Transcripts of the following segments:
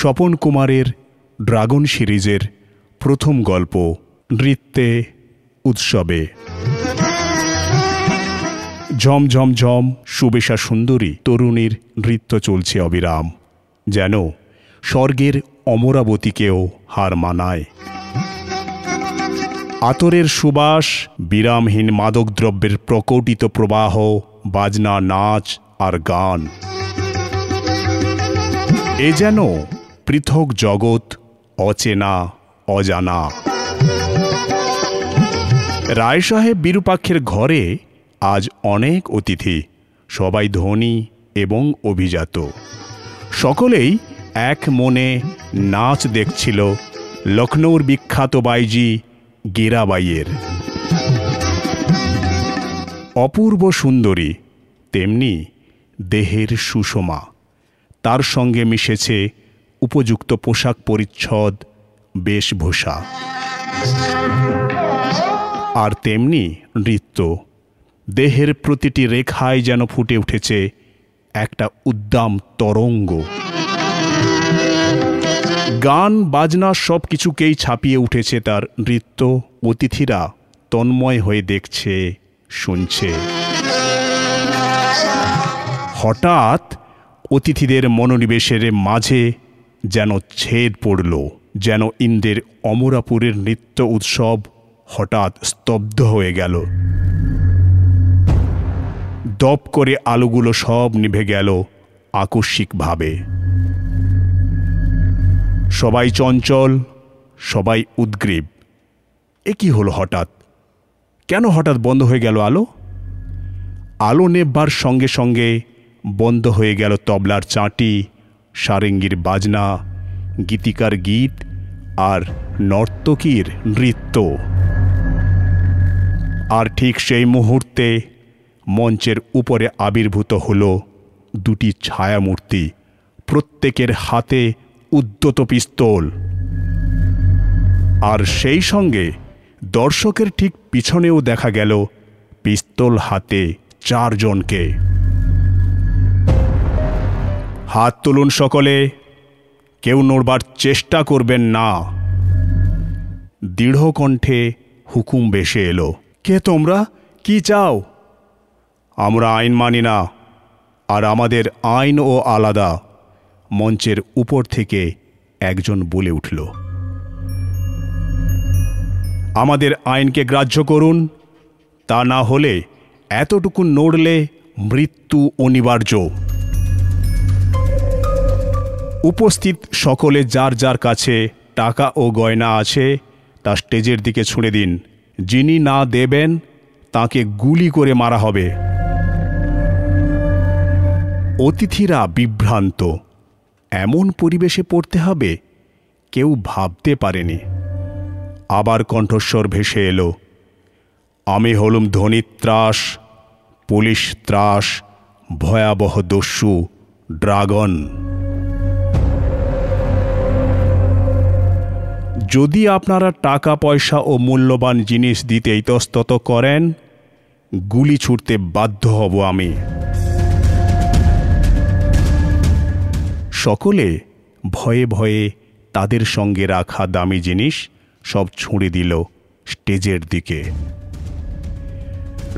স্বপন কুমারের ড্রাগন সিরিজের প্রথম গল্প নৃত্যে উৎসবে। ঝম ঝম ঝম সুবেশা সুন্দরী তরুণীর নৃত্য চলছে অবিরাম, যেন স্বর্গের অমরাবতীকেও হার মানায়। আতরের সুবাস, বিরামহীন মাদকদ্রব্যের প্রকটিত প্রবাহ, বাজনা, নাচ আর গান। এ যেন পৃথক জগৎ অচেনা, অজানা। রায় সাহেব বিরূপাক্ষের ঘরে আজ অনেক অতিথি, সবাই ধনী এবং অভিজাত। সকলেই এক মনে নাচ দেখছিল লখনৌর বিখ্যাত বাইজি গেরাবাইয়ের। অপূর্ব সুন্দরী, তেমনি দেহের সুষমা, তার সঙ্গে মিশেছে উপযুক্ত পোশাক পরিচ্ছদ, বেশভূষা। আর তেমনি নৃত্য। দেহের প্রতিটি রেখায় যেন ফুটে উঠেছে একটা উদ্দাম তরঙ্গ। গান, বাজনা সব কিছুকেই ছাপিয়ে উঠেছে তার নৃত্য। অতিথিরা তন্ময় হয়ে দেখছে, শুনছে। হঠাৎ অতিথিদের মনোনিবেশের মাঝে যেন ছেদ পড়ল, যেন ইন্দ্রের অমরাপুরের নৃত্য উৎসব হঠাৎ স্তব্ধ হয়ে গেল। দপ করে আলোগুলো সব নিভে গেল আকস্মিকভাবে। সবাই চঞ্চল, সবাই উদ্গ্রীব। এ কি হলো হঠাৎ? কেন হঠাৎ বন্ধ হয়ে গেল আলো? আলো নেববার সঙ্গে সঙ্গে বন্ধ হয়ে গেল তবলার চাঁটি সারেঙ্গির বাজনা, গীতিকার গীত আর নর্তকীর নৃত্য। আর ঠিক সেই মুহূর্তে মঞ্চের উপরে আবির্ভূত হল দুটি ছায়ামূর্তি, প্রত্যেকের হাতে উদ্যত পিস্তল। আর সেই সঙ্গে দর্শকের ঠিক পিছনেও দেখা গেল পিস্তল হাতে চারজনকে। হাত তুলুন সকলে। কেউ নড়বার চেষ্টা করবেন না। দৃঢ় কণ্ঠে হুকুম বেসে এলো। কে তোমরা? কি চাও? আমরা আইন মানি না, আর আমাদের আইনও আলাদা মঞ্চের উপর থেকে একজন বলে উঠল। আমাদের আইনকে গ্রাহ্য করুন, তা না হলে এতটুকু নড়লে মৃত্যু অনিবার্য। উপস্থিত সকলে যার যার কাছে টাকা ও গয়না আছে, তা স্টেজের দিকে ছুঁড়ে দিন। যিনি না দেবেন, তাকে গুলি করে মারা হবে। অতিথিরা বিভ্রান্ত। এমন পরিবেশে পড়তে হবে, কেউ ভাবতে পারেনি। আবার কণ্ঠস্বর ভেসে এলো, আমি হলুম ধনী ত্রাস, পুলিশ ত্রাস, ভয়াবহ দস্যু, ড্রাগন। যদি আপনারা টাকা, পয়সা ও মূল্যবান জিনিস দিতে ইতস্তত করেন, গুলি ছুটতে বাধ্য হব আমি। সকলে ভয়ে ভয়ে তাদের সঙ্গে রাখা দামি জিনিস সব ছুঁড়ে দিল স্টেজের দিকে।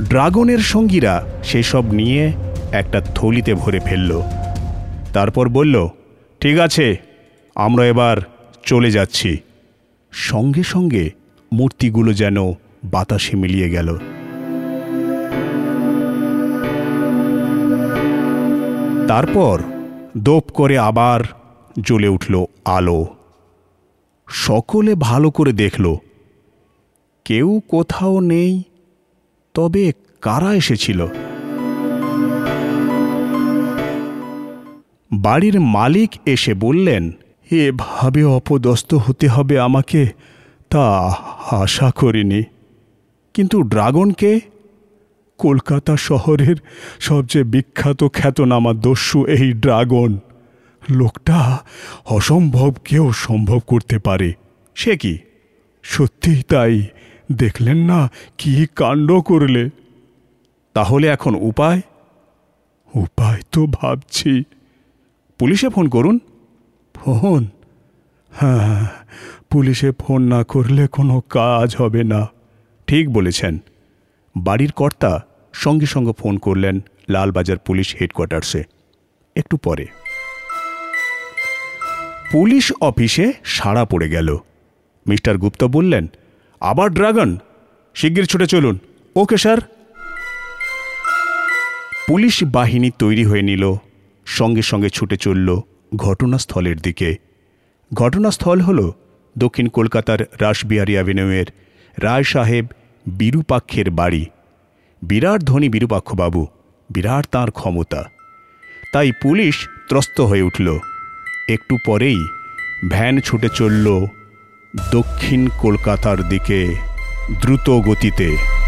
ড্রাগনের সঙ্গীরা সেসব নিয়ে একটা থলিতে ভরে ফেলল। তারপর বলল, ঠিক আছে, আমরা এবার চলে যাচ্ছি। সঙ্গে সঙ্গে মূর্তিগুলো যেন বাতাসে মিলিয়ে গেল। তারপর দোপ করে আবার জ্বলে উঠল আলো। সকলে ভালো করে দেখল, কেউ কোথাও নেই, তবে কারা এসেছিল? বাড়ির মালিক এসে বললেন এভাবে অপদস্থ হতে হবে আমাকে? তা আশা করিনি। কিন্তু ড্রাগনকে? কলকাতা শহরের সবচেয়ে বিখ্যাত খ্যাতনামা দস্যু এই ড্রাগন। লোকটা অসম্ভবকেও সম্ভব করতে পারে। সে কি? সত্যিই তাই? দেখলেন না কি কাণ্ড করলে? তাহলে এখন উপায়? উপায় তো ভাবছি। পুলিশে ফোন করুন। ফোন? হ্যাঁ পুলিশে ফোন না করলে কোনো কাজ হবে না। ঠিক বলেছেন। বাড়ির কর্তা সঙ্গে সঙ্গে ফোন করলেন লালবাজার পুলিশ হেডকোয়ার্টার্সে। একটু পরে। পুলিশ অফিসে সাড়া পড়ে গেল। মিস্টার গুপ্তা বললেন, আবার ড্রাগন, শিগগির ছুটে চলুন। ওকে, স্যার। পুলিশ বাহিনী তৈরি হয়ে নিল, সঙ্গে সঙ্গে ছুটে চলল ঘটনাস্থলের দিকে। ঘটনাস্থল হল দক্ষিণ কলকাতার রাসবিহারী অ্যাভিনিউয়ের রায় সাহেব বিরূপাক্ষের বাড়ি। বিরাট ধনী বিরূপাক্ষবাবু, বিরাট তাঁর ক্ষমতা। তাই পুলিশ ত্রস্ত হয়ে উঠল। একটু পরেই ভ্যান ছুটে চলল দক্ষিণ কলকাতার দিকে দ্রুত গতিতে।